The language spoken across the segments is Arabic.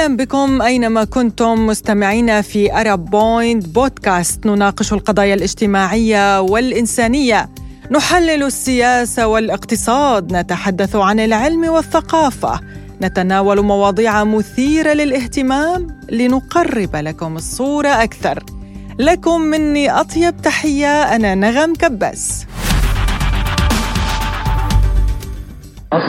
أهلا بكم أينما كنتم مستمعينا في ارب بوينت بودكاست نناقش القضايا الاجتماعية والإنسانية. نحلل السياسة والاقتصاد. نتحدث عن العلم والثقافة. نتناول مواضيع مثيرة للاهتمام. لنقرب لكم الصورة أكثر. لكم مني أطيب تحية. أنا نغم كباس.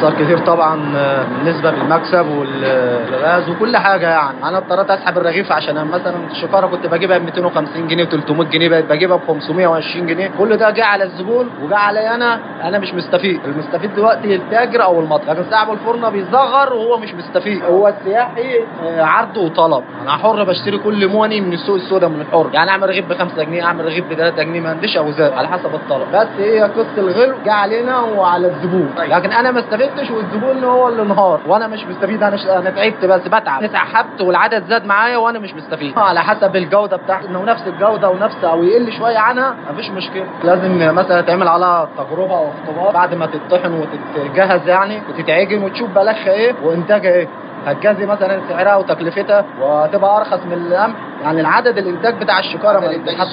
أثر كتير طبعا آه، بالنسبة للمكسب والغاز وكل حاجة يعني. أنا اضطريت أسحب الرغيف عشان مثلا الشكارة كنت بجيبها ب 250 جنيه و300 جنيه بقيت بجيبها ب 520 جنيه. كل ده جه على الزبون وجه علي أنا. أنا مش مستفيد. المستفيد دلوقتي التاجر أو المطعم لكن صاحب الفرن بيصغر وهو مش مستفيد. هو السياحي آه، عرض وطلب. أنا حر بشتري كل موني من السوق السوداء من الحر. يعني أعمل رغيف ب 5 جنيه أعمل رغيف ب 3 جنيه ما عنديش أوزان على حسب الطلب. بس هي قصة الغلو جه علينا وعلى الزبون. لكن أنا ما استفدتش والزبون هو اللي انهار. وأنا مش مستفيد أنا. أنا تعبت بس بتعب. اتسحبت والعدد زاد معايا وأنا مش مستفيد. على حسب الجودة بتاعتي إنه نفس الجودة ونفس أو يقل شوية عنها مفيش مشكلة. لازم مثلا تعمل عليها تجربة أو اختبار بعد ما تطحن وتتجهز يعني وتتعجن وتشوف بلاغها إيه وإنتاجها إيه. هتجازي مثلا سعرها وتكلفتها وهتبقى أرخص من القمح يعني العدد الإنتاج بتاع الشكارة ما بيتحط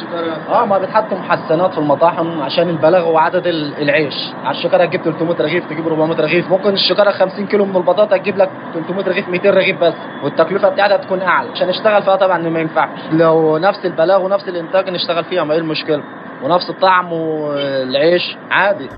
آه ما بتحطوا محسنات في المطاحن عشان البلاغ وعدد ال- العيش. على الشكارة تجيب 300 رغيف تجيب 400 رغيف. ممكن الشكارة 50 كيلو من البطاطا تجيب لك 300 رغيف 200 رغيف بس. والتكلفة بتاعتها تكون أعلى. عشان نشتغل فيها طبعا ما ينفعش. لو نفس البلاغ ونفس الإنتاج نشتغل فيها ما إيه المشكلة. ونفس الطعم والعيش عادي.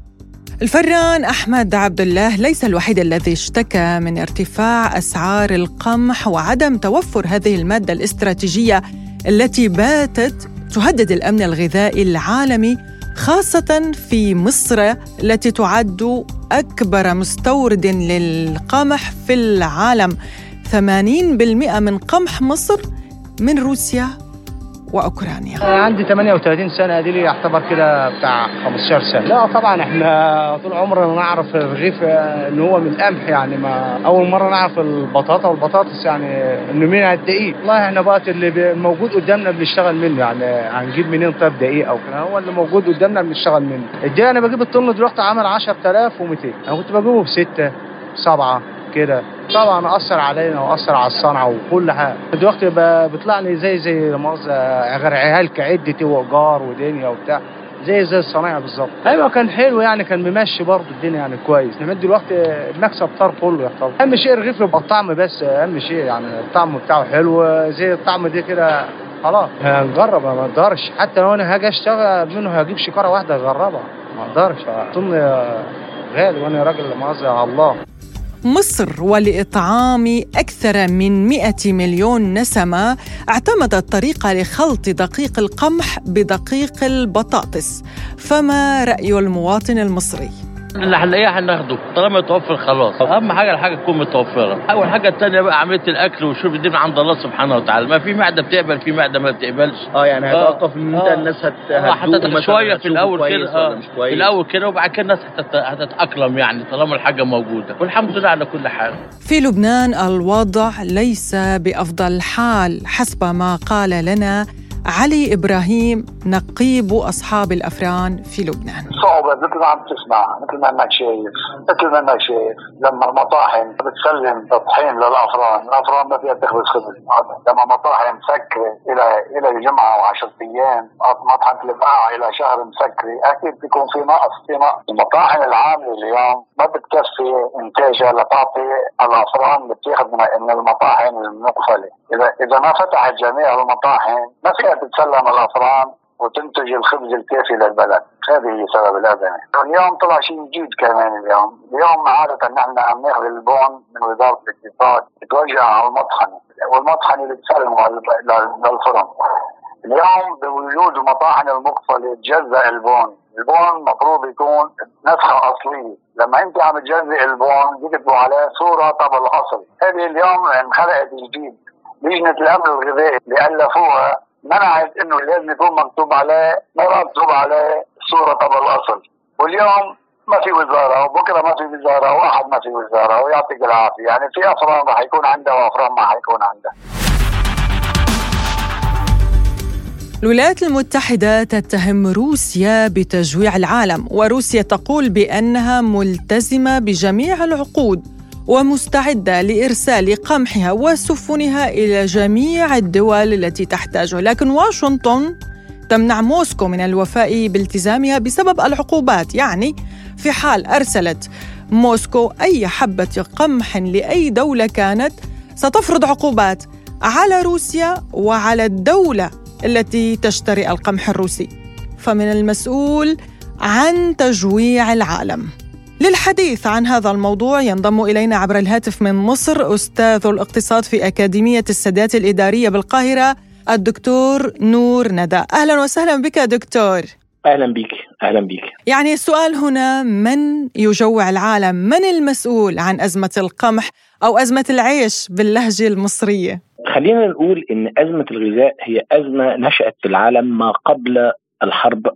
الفران أحمد عبد الله ليس الوحيد الذي اشتكى من ارتفاع أسعار القمح وعدم توفر هذه المادة الاستراتيجية التي باتت تهدد الأمن الغذائي العالمي خاصة في مصر التي تعد أكبر مستورد للقمح في العالم. 80% من قمح مصر من روسيا وأوكرانيا. عندي 38 سنة دي لي يعتبر كده بتاع 15 سنة. لا طبعا إحنا طول عمرنا نعرف الرغيف إن هو من القمح يعني ما أول مرة نعرف البطاطا والبطاطس يعني إنه من الدقيق والله إحنا بقى اللي موجود قدامنا بنشتغل منه يعني هنجيب منين طيب دقيق أو كده. هو اللي موجود قدامنا بنشتغل منه. الدقيق أنا بجيب الطن دلوقتي عامل 10200 أنا كنت بجيبه بستة سبعة كده. طبعا أثر علينا وأثر على الصنعة وكل حاجة دلوقتي بيطلع لي زي زي مؤاخذه غير عيال كعدتي وايجار ودنيا وبتاع. زي زي الصنايع بالظبط. أيوه كان حلو يعني كان ممشي برضه الدنيا يعني كويس. إنما دلوقتي المكسب طار كله يعتبر أهم شيء الرغيف يبقى الطعم بس أهم شيء يعني الطعم بتاعه حلو. زي الطعم دي كده خلاص. هنجرب ما أقدرش حتى لو أنا هاجي أشتغل منه هجيب شكاره واحدة أجربها. ما أقدرش أظن غالي وأنا راجل مؤاخذة على الله. مصر ولإطعام أكثر من 100 مليون نسمة اعتمدت طريقة لخلط دقيق القمح بدقيق البطاطس فما رأي المواطن المصري؟ اللي هنلاقيه هناخده طالما يتوفر خلاص. أهم حاجة الحاجة تكون متوفرة. أول حاجة الثانية بقى عملية الأكل والشرب دي من عند الله سبحانه وتعالى. ما في معدة بتقبل في معدة ما بتقبلش. آه يعني آه. هيتوقف إن أنت آه. الناس هت آه، شوية في الأول كويس كده ولا مش في كويس. الأول كده وبعد كده الناس هتت- هتتأقلم يعني طالما الحاجة موجودة. والحمد لله على كل حال. في لبنان الوضع ليس بأفضل حال حسب ما قال لنا علي إبراهيم نقيب أصحاب الأفران في لبنان. صعوبة مثل ما عم تسمع مثل ما انك شايف مثل ما انك شايف. لما المطاحن بتسلم تطحين للأفران، الأفران ما فيها تخبز خبز، لما مطاحن مسكرة إلى إلى جمعة وعشرة أيام مطحنة البقاع إلى شهر مسكرة أكيد بيكون في نقص في نقص، المطاحن العاملة اليوم ما بتكفي إنتاجها لتعطي الأفران اللي بتاخذ من المطاحن المقفلة، إذا إذا ما فتحت جميع المطاحن ما تتسلم الأفران وتنتج الخبز الكافي للبلد. هذه هي سبب الأزمة. اليوم طلع شيء جديد كمان اليوم. اليوم عادة نحن عم ناخذ البون من وزارة الاقتصاد بتوجه على المطحنة والمطحنة بتسلمه لل- لل- للفرن. اليوم بوجود المطاحن المقفلة تجزأ البون. البون مفروض يكون نسخة أصلية. لما أنت عم تجزئ البون بيكتبوا عليه صورة طب الأصل. هذه اليوم انخلقت جديد. لجنة الأمن الغذائي اللي ألفوها منعت إنه لازم يكون مكتوب عليه مكتوب عليه صورة طب الأصل. واليوم ما في وزارة وبكرة ما في وزارة وأحد ما في وزارة ويعطيك العافية. يعني في أفران راح يكون عندها وأفران ما حيكون عندها الولايات المتحدة تتهم روسيا بتجويع العالم وروسيا تقول بأنها ملتزمة بجميع العقود. ومستعدة لإرسال قمحها وسفنها إلى جميع الدول التي تحتاجه. لكن واشنطن تمنع موسكو من الوفاء بالتزامها بسبب العقوبات. يعني في حال أرسلت موسكو أي حبة قمح لأي دولة كانت ستفرض عقوبات على روسيا وعلى الدولة التي تشتري القمح الروسي. فمن المسؤول عن تجويع العالم. للحديث عن هذا الموضوع ينضم إلينا عبر الهاتف من مصر أستاذ الاقتصاد في أكاديمية السادات الإدارية بالقاهرة الدكتور نور ندى. أهلا وسهلا بك دكتور. أهلا بك أهلا بك. يعني السؤال هنا من يجوع العالم؟ من المسؤول عن أزمة القمح أو أزمة العيش باللهجة المصرية؟ خلينا نقول إن أزمة الغذاء هي أزمة نشأت في العالم ما قبل الحرب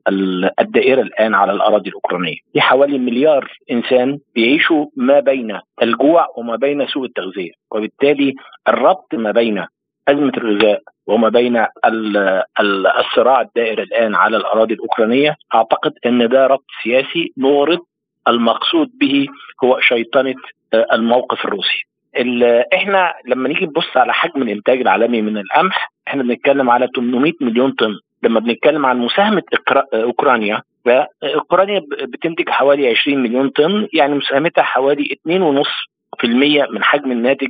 الدائرة الآن على الأراضي الأوكرانية. في حوالي مليار إنسان بيعيشوا ما بين الجوع وما بين سوء التغذية. وبالتالي الربط ما بين أزمة الغذاء وما بين الصراع الدائر الآن على الأراضي الأوكرانية أعتقد أن ده ربط سياسي مورد المقصود به هو شيطنة آه، الموقف الروسي. إحنا لما نيجي نبص على حجم الإنتاج العالمي من القمح إحنا بنتكلم على 800 مليون طن. لما بنتكلم عن مساهمة أوكرانيا اوكرانيا بتنتج حوالي 20 مليون طن يعني مساهمتها حوالي 2.5% من حجم الناتج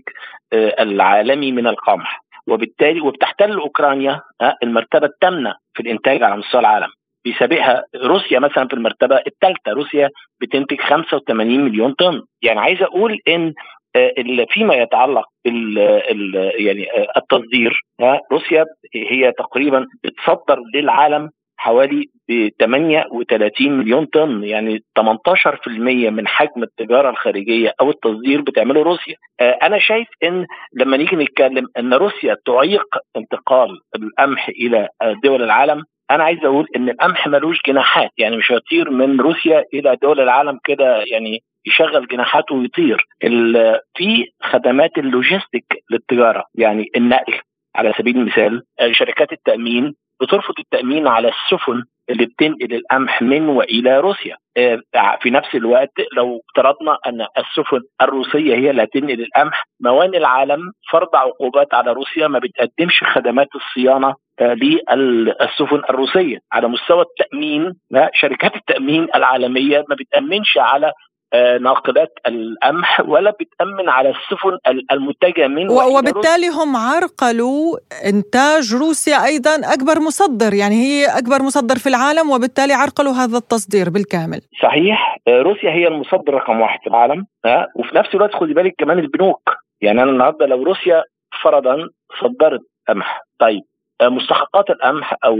آه، العالمي من القمح. وبالتالي وبتحتل أوكرانيا آه، المرتبة الثامنة في الإنتاج على مستوى العالم. بيسابقها روسيا مثلا في المرتبة الثالثة روسيا بتنتج 85 مليون طن. يعني عايز أقول إن فيما يتعلق بال يعني آه، التصدير روسيا هي تقريبا بتصدر للعالم حوالي ب 38 مليون طن يعني 18% من حجم التجارة الخارجية أو التصدير بتعمله روسيا. آه، أنا شايف إن لما نيجي نتكلم إن روسيا تعيق انتقال القمح إلى دول العالم أنا عايز أقول إن القمح ملوش جناحات يعني مش هيطير من روسيا إلى دول العالم كده يعني يشغل جناحاته ويطير. في خدمات اللوجيستيك للتجارة يعني النقل على سبيل المثال شركات التأمين بترفض التأمين على السفن اللي بتنقل القمح من وإلى روسيا. آه، في نفس الوقت لو افترضنا أن السفن الروسية هي اللي هتنقل القمح موانئ العالم فرض عقوبات على روسيا ما بتقدمش خدمات الصيانة آه، للسفن الروسية. على مستوى التأمين شركات التأمين العالمية ما بتأمنش على آه، ناقلات القمح ولا بتأمن على السفن المتجهة من وبالتالي هم عرقلوا إنتاج روسيا أيضا أكبر مصدر يعني هي أكبر مصدر في العالم وبالتالي عرقلوا هذا التصدير بالكامل. صحيح آه، روسيا هي المصدر رقم واحد في العالم وفي نفس الوقت خدي بالك كمان البنوك. يعني أنا النهاردة لو روسيا فرضا صدرت قمح طيب آه، مستحقات القمح أو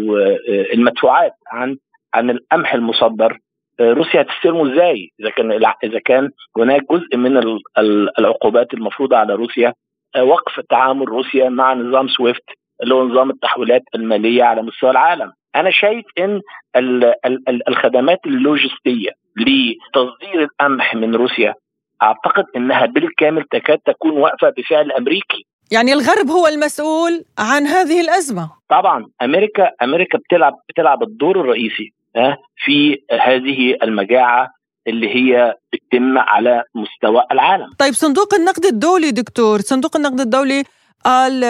المدفوعات عن عن القمح المصدر روسيا هتستلمه إزاي؟ إذا كان إذا كان هناك جزء من العقوبات المفروضة على روسيا آه، وقف تعامل روسيا مع نظام سويفت اللي هو نظام التحويلات المالية على مستوى العالم. أنا شايف إن الخدمات اللوجستية لتصدير القمح من روسيا أعتقد إنها بالكامل تكاد تكون واقفة بفعل أمريكي. يعني الغرب هو المسؤول عن هذه الأزمة. طبعا أمريكا أمريكا بتلعب بتلعب الدور الرئيسي. في هذه المجاعة اللي هي بتتم على مستوى العالم. طيب صندوق النقد الدولي دكتور، صندوق النقد الدولي قال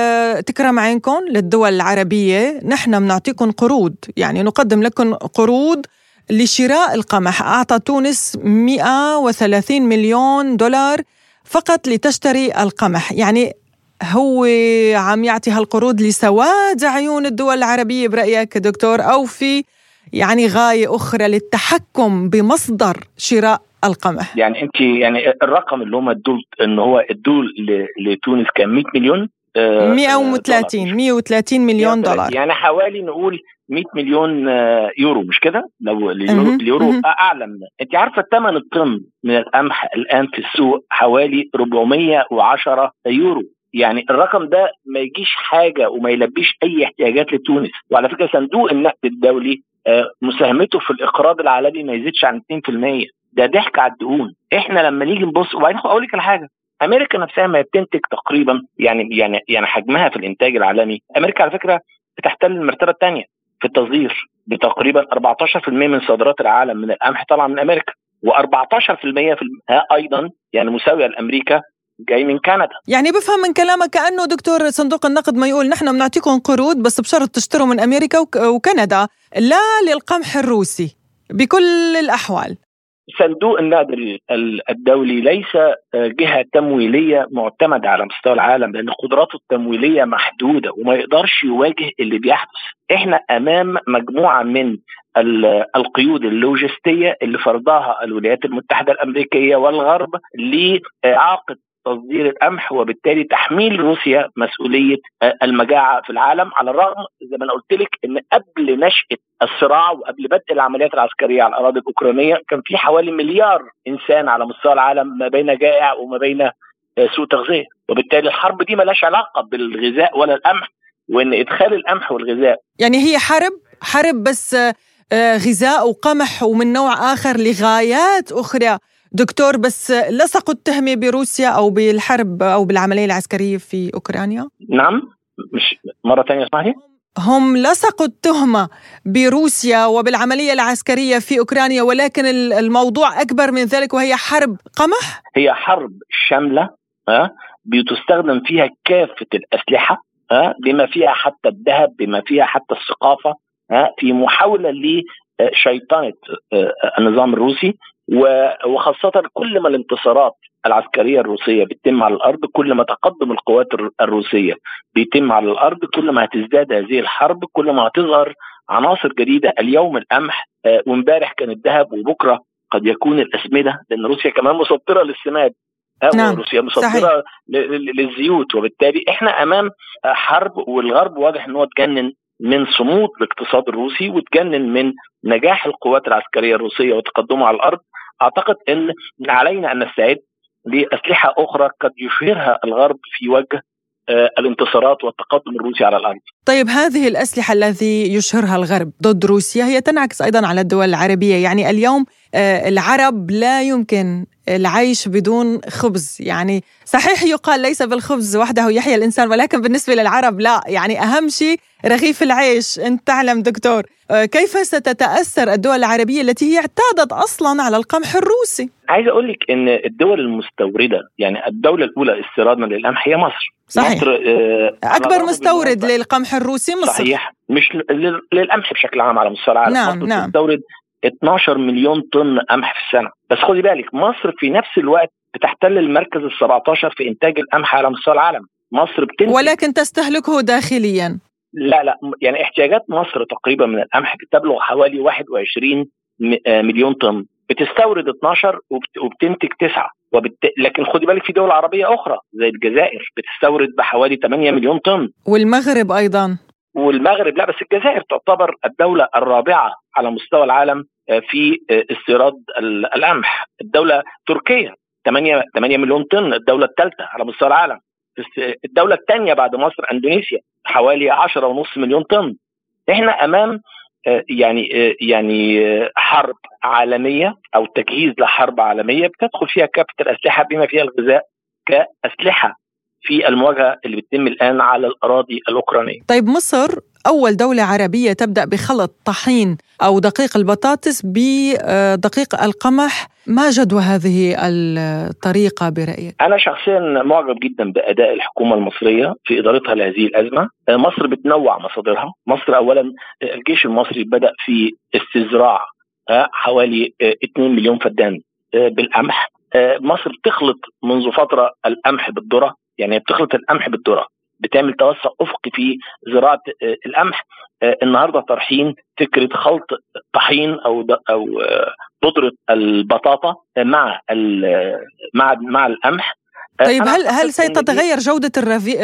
تكرم عينكم للدول العربية نحن بنعطيكم قروض، يعني نقدم لكم قروض لشراء القمح، أعطى تونس 130 مليون دولار فقط لتشتري القمح، يعني هو عم يعطي هالقروض لسواد عيون الدول العربية برأيك دكتور؟ أو في يعني غاية أخرى للتحكم بمصدر شراء القمح. يعني أنت يعني الرقم اللي هم ادوه إن هو ادوه لتونس كان 100 مليون 130 130 مليون دولار. يعني حوالي نقول 100 مليون آه، يورو مش كده؟ لو اليورو أعلى من أنت عارفة ثمن الطن من القمح الآن في السوق حوالي 410 يورو. يعني الرقم ده ما يجيش حاجة وما يلبيش أي احتياجات لتونس. وعلى فكرة صندوق النقد الدولي آه، مساهمته في الإقراض العالمي ما يزيدش عن 2% ده ضحك على الدهون. إحنا لما نيجي نبص وبعدين أقول لك على حاجة أمريكا نفسها ما بتنتج تقريبا يعني يعني يعني حجمها في الإنتاج العالمي أمريكا على فكرة بتحتل المرتبة الثانية في التصدير بتقريبا 14% من صادرات العالم من القمح طالعة من أمريكا و14% في أيضا يعني مساوية لأمريكا جاي من كندا. يعني بفهم من كلامك كأنه دكتور صندوق النقد ما يقول نحن بنعطيكم قروض بس بشرط تشتروا من أمريكا وكندا لا للقمح الروسي بكل الأحوال. صندوق النقد الدولي ليس جهة تمويلية معتمدة على مستوى العالم لأن قدراته التمويلية محدودة وما يقدرش يواجه اللي بيحدث. إحنا أمام مجموعة من القيود اللوجستية اللي فرضها الولايات المتحدة الأمريكية والغرب لإعاقة تصدير القمح وبالتالي تحميل روسيا مسؤولية المجاعة في العالم على الرغم زي ما أنا قلت لك إن قبل نشأة الصراع وقبل بدء العمليات العسكرية على الأراضي الأوكرانية كان في حوالي مليار إنسان على مستوى العالم ما بين جائع وما بين سوء تغذية. وبالتالي الحرب دي ملهاش علاقة بالغذاء ولا القمح وإن إدخال القمح والغذاء يعني هي حرب حرب بس غذاء وقمح ومن نوع آخر لغايات أخرى. دكتور بس لصقوا التهمة بروسيا أو بالحرب أو بالعملية العسكرية في أوكرانيا؟ نعم مش مرة ثانية اسمعي هم لصقوا التهمة بروسيا وبالعملية العسكرية في أوكرانيا ولكن الموضوع أكبر من ذلك وهي حرب قمح؟ هي حرب شاملة ها بتستخدم فيها كافة الأسلحة ها بما فيها حتى الذهب بما فيها حتى الثقافة ها في محاولة لشيطنة النظام الروسي وخاصة كل ما الانتصارات العسكرية الروسية بتتم على الأرض كل ما تقدم القوات الروسية بيتم على الأرض كل ما هتزداد هذه الحرب كل ما هتظهر عناصر جديدة. اليوم القمح وامبارح كان الذهب وبكرة قد يكون الأسمدة لأن روسيا كمان مسطرة للسماد. نعم. روسيا مسطرة للزيوت. وبالتالي إحنا أمام حرب والغرب واضح أنه اتجنن. من صمود الاقتصاد الروسي وتجنن من نجاح القوات العسكرية الروسية وتقدمها على الأرض. أعتقد إن علينا أن نستعد لأسلحة أخرى قد يشهرها الغرب في وجه آه الانتصارات والتقدم الروسي على الأرض. طيب هذه الأسلحة الذي يشهرها الغرب ضد روسيا هي تنعكس أيضا على الدول العربية، يعني اليوم آه العرب لا يمكن العيش بدون خبز، يعني صحيح يقال ليس بالخبز وحده يحيى الإنسان ولكن بالنسبة للعرب لا، يعني أهم شيء رغيف العيش، انت تعلم دكتور، آه كيف ستتأثر الدول العربية التي هي اعتادت أصلا على القمح الروسي؟ عايز أقول لك إن الدول المستوردة يعني الدولة الأولى استيرادا للقمح هي مصر. صحيح. مصر آه أكبر مستورد للقمح الروسي مصر. صحيح مش للقمح بشكل عام على مستوى العالم. نعم مصر نعم. تستورد 12 مليون طن قمح في السنة بس خدي بالك مصر في نفس الوقت بتحتل المركز ال 17 في إنتاج القمح على مستوى العالم مصر بتنتج ولكن تستهلكه داخليا لا لا يعني احتياجات مصر تقريبا من القمح بتبلغ حوالي 21 مليون طن. بتستورد 12 وبتنتج 9 وبت... لكن خدي بالك في دول عربية أخرى زي الجزائر بتستورد بحوالي 8 مليون طن. والمغرب أيضا. والمغرب لا بس الجزائر تعتبر الدولة الرابعة على مستوى العالم في استيراد القمح. الدولة تركيا 8 8 مليون طن الدولة الثالثة على مستوى العالم. الدولة الثانية بعد مصر إندونيسيا حوالي 10.5 مليون طن. إحنا أمام يعني يعني حرب عالمية أو تجهيز لحرب عالمية بتدخل فيها كافه الاسلحه بما فيها الغذاء كأسلحة. في المواجهة اللي بتتم الآن على الأراضي الأوكرانية. طيب مصر أول دولة عربية تبدأ بخلط طحين أو دقيق البطاطس بدقيق القمح، ما جدوى هذه الطريقة برأيك؟ أنا شخصيا معجب جدا بأداء الحكومة المصرية في إدارتها لهذه الأزمة، مصر بتنوع مصادرها، مصر اولا الجيش المصري بدأ في استزراع حوالي 2 مليون فدان بالقمح. مصر بتخلط منذ فترة القمح بالذرة. يعني بتخلط القمح بالذرة بتعمل توسع أفقي في زراعة القمح. النهارده طرحين فكرة خلط طحين أو أو بودره البطاطا مع مع مع القمح. طيب هل هل ستتغير جودة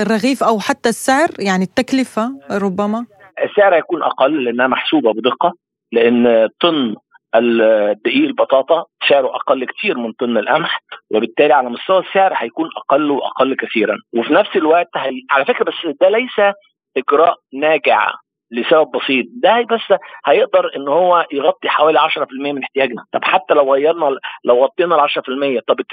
الرغيف أو حتى السعر؟ يعني التكلفة ربما؟ السعر هيكون أقل لأنها محسوبة بدقة لأن طن الدقيق البطاطا سعره أقل كتير من طن القمح. وبالتالي على مستوى السعر هيكون أقل وأقل كثيرا. وفي نفس الوقت هي... على فكرة بس ده ليس إجراء ناجع لسبب بسيط. ده بس هيقدر إن هو يغطي حوالي 10% من احتياجنا. طب حتى لو غيرنا لو غطينا ال 10% طب ال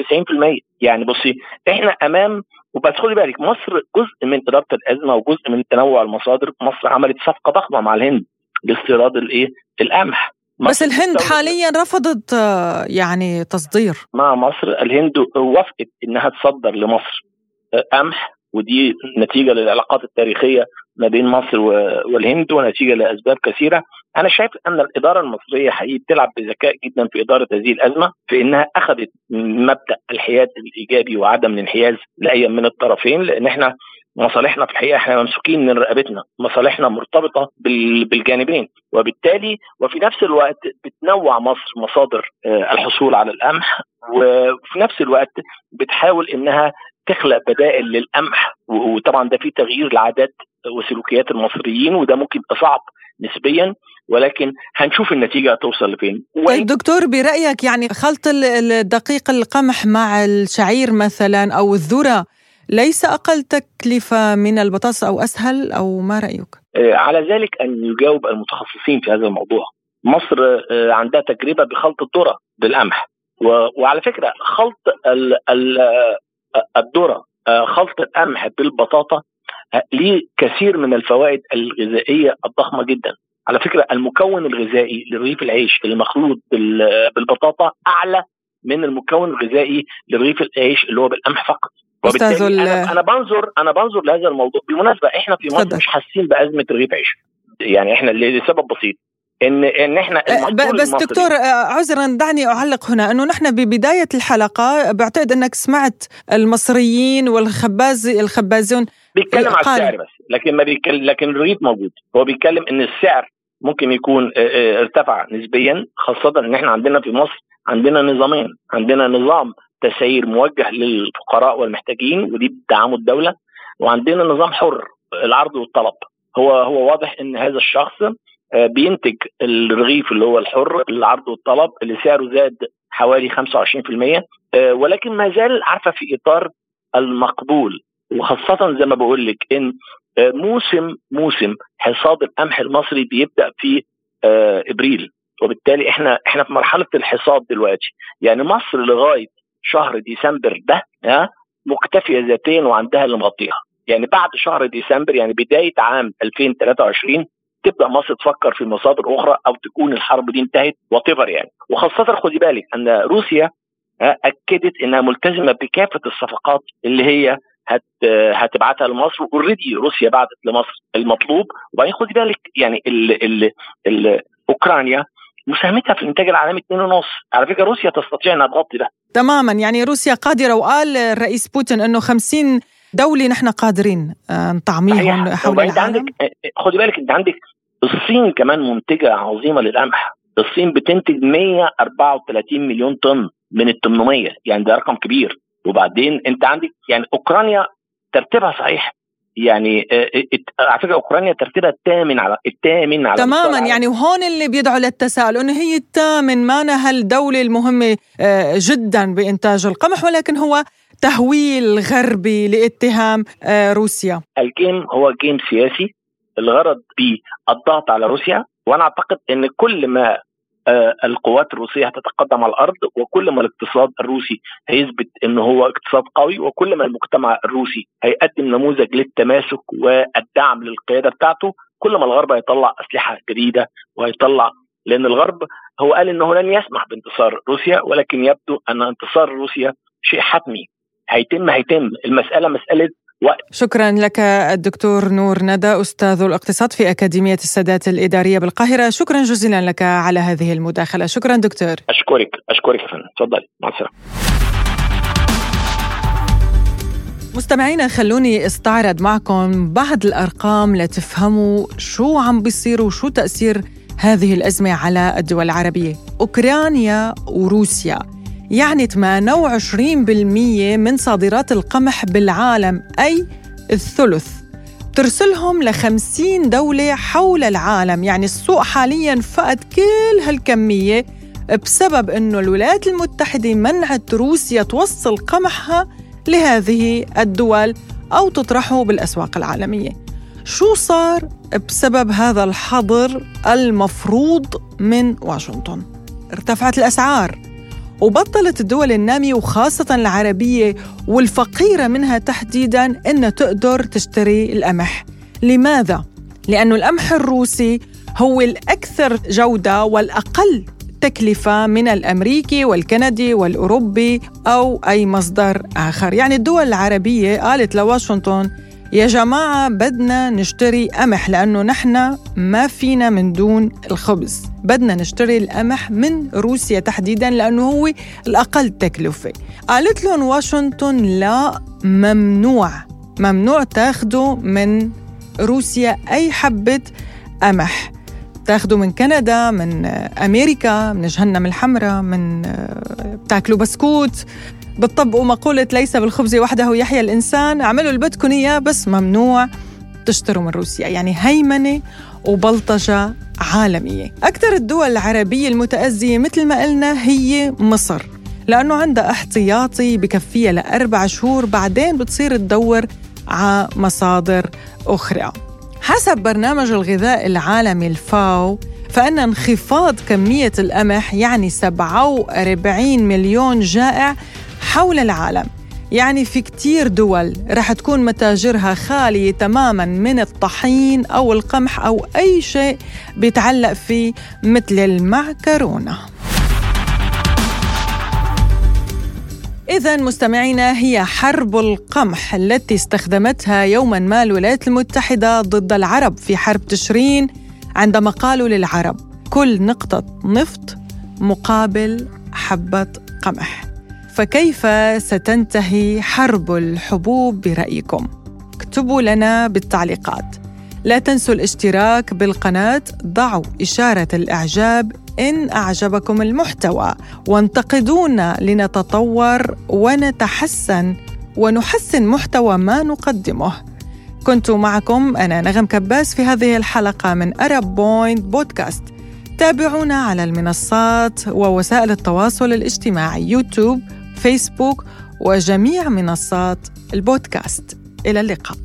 90% يعني بصي إحنا أمام وبس خدي بالك مصر جزء من إدارة الأزمة وجزء من تنوع المصادر. مصر عملت صفقة ضخمة مع الهند لاستيراد الايه القمح. بس الهند حاليا رفضت آه، يعني تصدير. مع مصر الهند وافقت إنها تصدر لمصر. قمح ودي نتيجة للعلاقات التاريخية ما بين مصر والهند ونتيجة لأسباب كثيرة. أنا شايف أن الإدارة المصرية حقيقي بتلعب بذكاء جدا في إدارة هذه الأزمة في إنها أخذت مبدأ الحياد الإيجابي وعدم الانحياز لأي من الطرفين لأن إحنا مصالحنا في الحقيقة إحنا ممسوكين من رقبتنا، مصالحنا مرتبطة بالجانبين، وبالتالي وفي نفس الوقت بتنوع مصر مصادر آه، الحصول على القمح وفي نفس الوقت بتحاول إنها تخلق بدائل للقمح وطبعا ده في تغيير لعادات وسلوكيات المصريين وده ممكن يبقى صعب نسبيا ولكن هنشوف النتيجة هتوصل لفين. طيب دكتور برأيك يعني خلط الدقيق القمح مع الشعير مثلا أو الذرة ليس أقل تكلفة من البطاطس أو أسهل أو ما رأيك؟ آه، على ذلك أن يجاوب المتخصصين في هذا الموضوع. مصر آه، عندها تجربة بخلط الذرة بالقمح وعلى فكرة خلط آه، خلط القمح بالبطاطا ليه كثير من الفوائد الغذائية الضخمة جدا على فكرة المكون الغذائي لرغيف العيش المخلوط بالبطاطا أعلى من المكون الغذائي لرغيف العيش اللي هو بالقمح فقط وبالتالي أنا, أنا بنظر أنا بنظر لهذا الموضوع. بالمناسبة إحنا في مصر مش حاسين بأزمة رغيف عيش. يعني إحنا لسبب بسيط. ان إن إحنا أه، بس دكتور أه، عذرا دعني أعلق هنا. إنه نحن ببداية الحلقة بعتقد إنك سمعت المصريين والخباز الخبازون بيتكلم على السعر بس. لكن ما بيتكلم لكن الرغيف موجود. هو بيتكلم إن السعر ممكن يكون أه، ارتفع نسبيا خاصة إن إحنا عندنا في مصر عندنا نظامين عندنا نظام تسعير موجه للفقراء والمحتاجين ودي بتعامل الدولة. وعندنا نظام حر العرض والطلب. هو هو واضح إن هذا الشخص آه، بينتج الرغيف اللي هو الحر العرض والطلب اللي سعره زاد حوالي 25% آه، ولكن ما زال عارفة في إطار المقبول. وخاصة زي ما بقول لك إن آه، موسم موسم حصاد القمح المصري بيبدأ في إبريل. وبالتالي إحنا إحنا في مرحلة الحصاد دلوقتي. يعني مصر لغاية شهر ديسمبر ده ها مكتفيه ذاتيا وعندها اللي مغطيها يعني بعد شهر ديسمبر يعني بداية عام 2023 تبدأ مصر تفكر في مصادر أخرى أو تكون الحرب دي انتهت وات يعني. وخاصة خدي بالك أن روسيا أكدت إنها ملتزمة بكافة الصفقات اللي هي هت هتبعتها لمصر already روسيا بعتت لمصر المطلوب. وبعدين خدي بالك يعني ال ال ال أوكرانيا مساهمتها في الانتاج العالمي 2.5 على فكرة روسيا تستطيع إنها تغطي ده. تماما. يعني روسيا قادرة وقال الرئيس بوتين إنه 50 دولة نحن قادرين آه، نطعميهم حول العالم. عندك خدي بالك انت عندك الصين كمان منتجة عظيمة للقمح. الصين بتنتج 134 مليون طن من ال 800 يعني ده رقم كبير. وبعدين أنت عندك يعني أوكرانيا ترتيبها صحيح. يعني آه، آه، على فكرة أوكرانيا ترتيبها الثامن على الثامن على تماما يعني وهون اللي بيدعو للتساؤل إنه هي الثامن ما الدولة المهمة آه، جدا بإنتاج القمح ولكن هو تهويل غربي لاتهام روسيا. الجيم هو جيم سياسي الغرض بالضغط على روسيا وأنا أعتقد إن كل ما القوات الروسية هتتقدم على الأرض وكل ما الاقتصاد الروسي هيثبت إن هو اقتصاد قوي وكل ما المجتمع الروسي هيقدم نموذج للتماسك والدعم للقيادة بتاعته كل ما الغرب هيطلع أسلحة جديدة وهيطلع لأن الغرب هو قال انه لن يسمح بانتصار روسيا ولكن يبدو أن انتصار روسيا شيء حتمي. هيتم هيتم. المسألة مسألة وقت شكرا لك الدكتور نور ندى أستاذ الاقتصاد في أكاديمية السادات الإدارية بالقاهرة. شكرا جزيلا لك على هذه المداخلة. شكرا دكتور. أشكرك أشكرك فندم تفضلي مع السلامة. مستمعينا خلوني أستعرض معكم بعض الأرقام لتفهموا شو عم بيصير وشو تأثير هذه الأزمة على الدول العربية. أوكرانيا وروسيا. يعني 28% من صادرات القمح بالعالم أي الثلث. ترسلهم ل 50 دولة حول العالم يعني السوق حاليا فقد كل هالكمية بسبب أنه الولايات المتحدة منعت روسيا توصل قمحها لهذه الدول أو تطرحه بالأسواق العالمية. شو صار بسبب هذا الحظر المفروض من واشنطن؟ ارتفعت الأسعار. وبطلت الدول النامية وخاصة العربية والفقيرة منها تحديدا أن تقدر تشتري القمح لماذا؟ لأنه القمح الروسي هو الأكثر جودة والأقل تكلفة من الأمريكي والكندي والأوروبي أو أي مصدر آخر يعني الدول العربية قالت لواشنطن يا جماعة بدنا نشتري قمح لأنه نحن ما فينا من دون الخبز. بدنا نشتري القمح من روسيا تحديدا لأنه هو الأقل تكلفة. قالت لهم واشنطن لا ممنوع. ممنوع تاخدوا من روسيا أي حبة قمح. تاخدوا من كندا من أمريكا من جهنم الحمراء من بتاكلوا بسكوت. بتطبقوا مقولة ليس بالخبز وحده يحيى الإنسان. اعملوا اللي بدكم إياه بس ممنوع تشتروا من روسيا يعني هيمنة وبلطجة عالمية. أكثر الدول العربية المتأذية مثل ما قلنا هي مصر لأنه عندها احتياطي بكفيها لأربع شهور بعدين بتصير تدور على مصادر أخرى. حسب برنامج الغذاء العالمي الفاو فإن انخفاض كمية القمح يعني 47 مليون جائع حول العالم. يعني في كتير دول رح تكون متاجرها خالية تماما من الطحين أو القمح أو أي شيء بيتعلق فيه مثل المعكرونة. إذا مستمعينا هي حرب القمح التي استخدمتها يوما ما الولايات المتحدة ضد العرب في حرب تشرين عندما قالوا للعرب كل نقطة نفط مقابل حبة قمح. فكيف ستنتهي حرب الحبوب برأيكم؟ اكتبوا لنا بالتعليقات. لا تنسوا الاشتراك بالقناة ضعوا إشارة الإعجاب إن أعجبكم المحتوى وانتقدونا لنتطور ونتحسن ونحسن محتوى ما نقدمه. كنت معكم أنا نغم كباس في هذه الحلقة من Arab Point Podcast تابعونا على المنصات ووسائل التواصل الاجتماعي يوتيوب فيسبوك وجميع منصات البودكاست. إلى اللقاء.